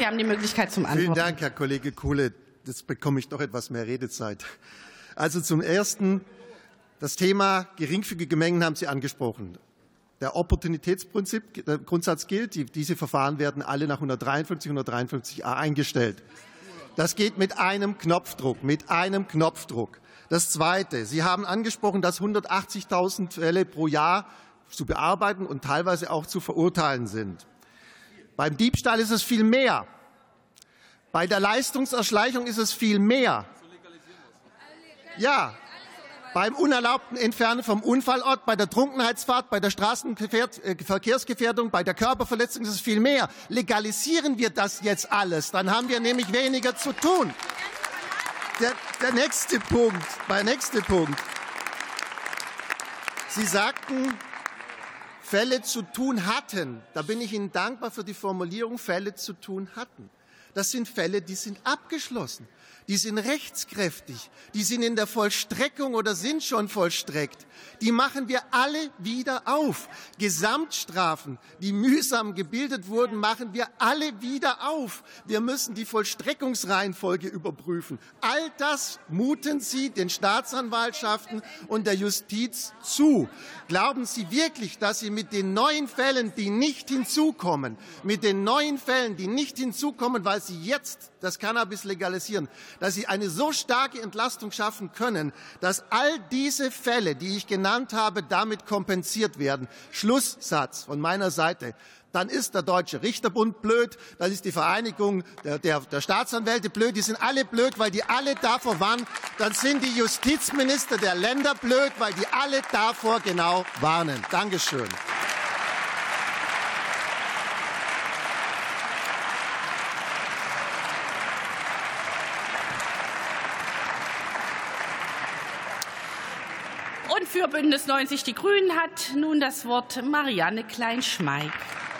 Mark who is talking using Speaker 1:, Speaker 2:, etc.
Speaker 1: Sie haben die Möglichkeit zum Antworten.
Speaker 2: Vielen Dank, Herr Kollege Kuhle. Jetzt bekomme ich doch etwas mehr Redezeit. Also zum Ersten, das Thema geringfügige Mengen haben Sie angesprochen. Der Opportunitätsprinzip, der Grundsatz gilt, diese Verfahren werden alle nach 153, 153a eingestellt. Das geht mit einem Knopfdruck, mit einem Knopfdruck. Das Zweite, Sie haben angesprochen, dass 180.000 Fälle pro Jahr zu bearbeiten und teilweise auch zu verurteilen sind. Beim Diebstahl ist es viel mehr. Bei der Leistungserschleichung ist es viel mehr. Ja, beim unerlaubten Entfernen vom Unfallort, bei der Trunkenheitsfahrt, bei der Straßenverkehrsgefährdung, bei der Körperverletzung ist es viel mehr. Legalisieren wir das jetzt alles, dann haben wir nämlich weniger zu tun. Der, der nächste Punkt, der nächste Punkt. Sie sagten, Fälle zu tun hatten. Da bin ich Ihnen dankbar für die Formulierung Fälle zu tun hatten. Das sind Fälle, die sind abgeschlossen, die sind rechtskräftig, die sind in der Vollstreckung oder sind schon vollstreckt. Die machen wir alle wieder auf. Gesamtstrafen, die mühsam gebildet wurden, machen wir alle wieder auf. Wir müssen die Vollstreckungsreihenfolge überprüfen. All das muten Sie den Staatsanwaltschaften und der Justiz zu. Glauben Sie wirklich, dass Sie mit den neuen Fällen, die nicht hinzukommen, mit den neuen Fällen, die nicht hinzukommen, weil Sie jetzt das Cannabis legalisieren, dass Sie eine so starke Entlastung schaffen können, dass all diese Fälle, die ich genannt habe, damit kompensiert werden. Schlusssatz von meiner Seite dann ist der Deutsche Richterbund blöd, dann ist die Vereinigung der, der, der, Staatsanwälte blöd, die sind alle blöd, weil die alle davor warnen, dann sind die Justizminister der Länder blöd, weil die alle davor genau warnen. Dankeschön.
Speaker 1: Und für Bündnis 90 Die Grünen hat nun das Wort Marianne Klein-Schmeik.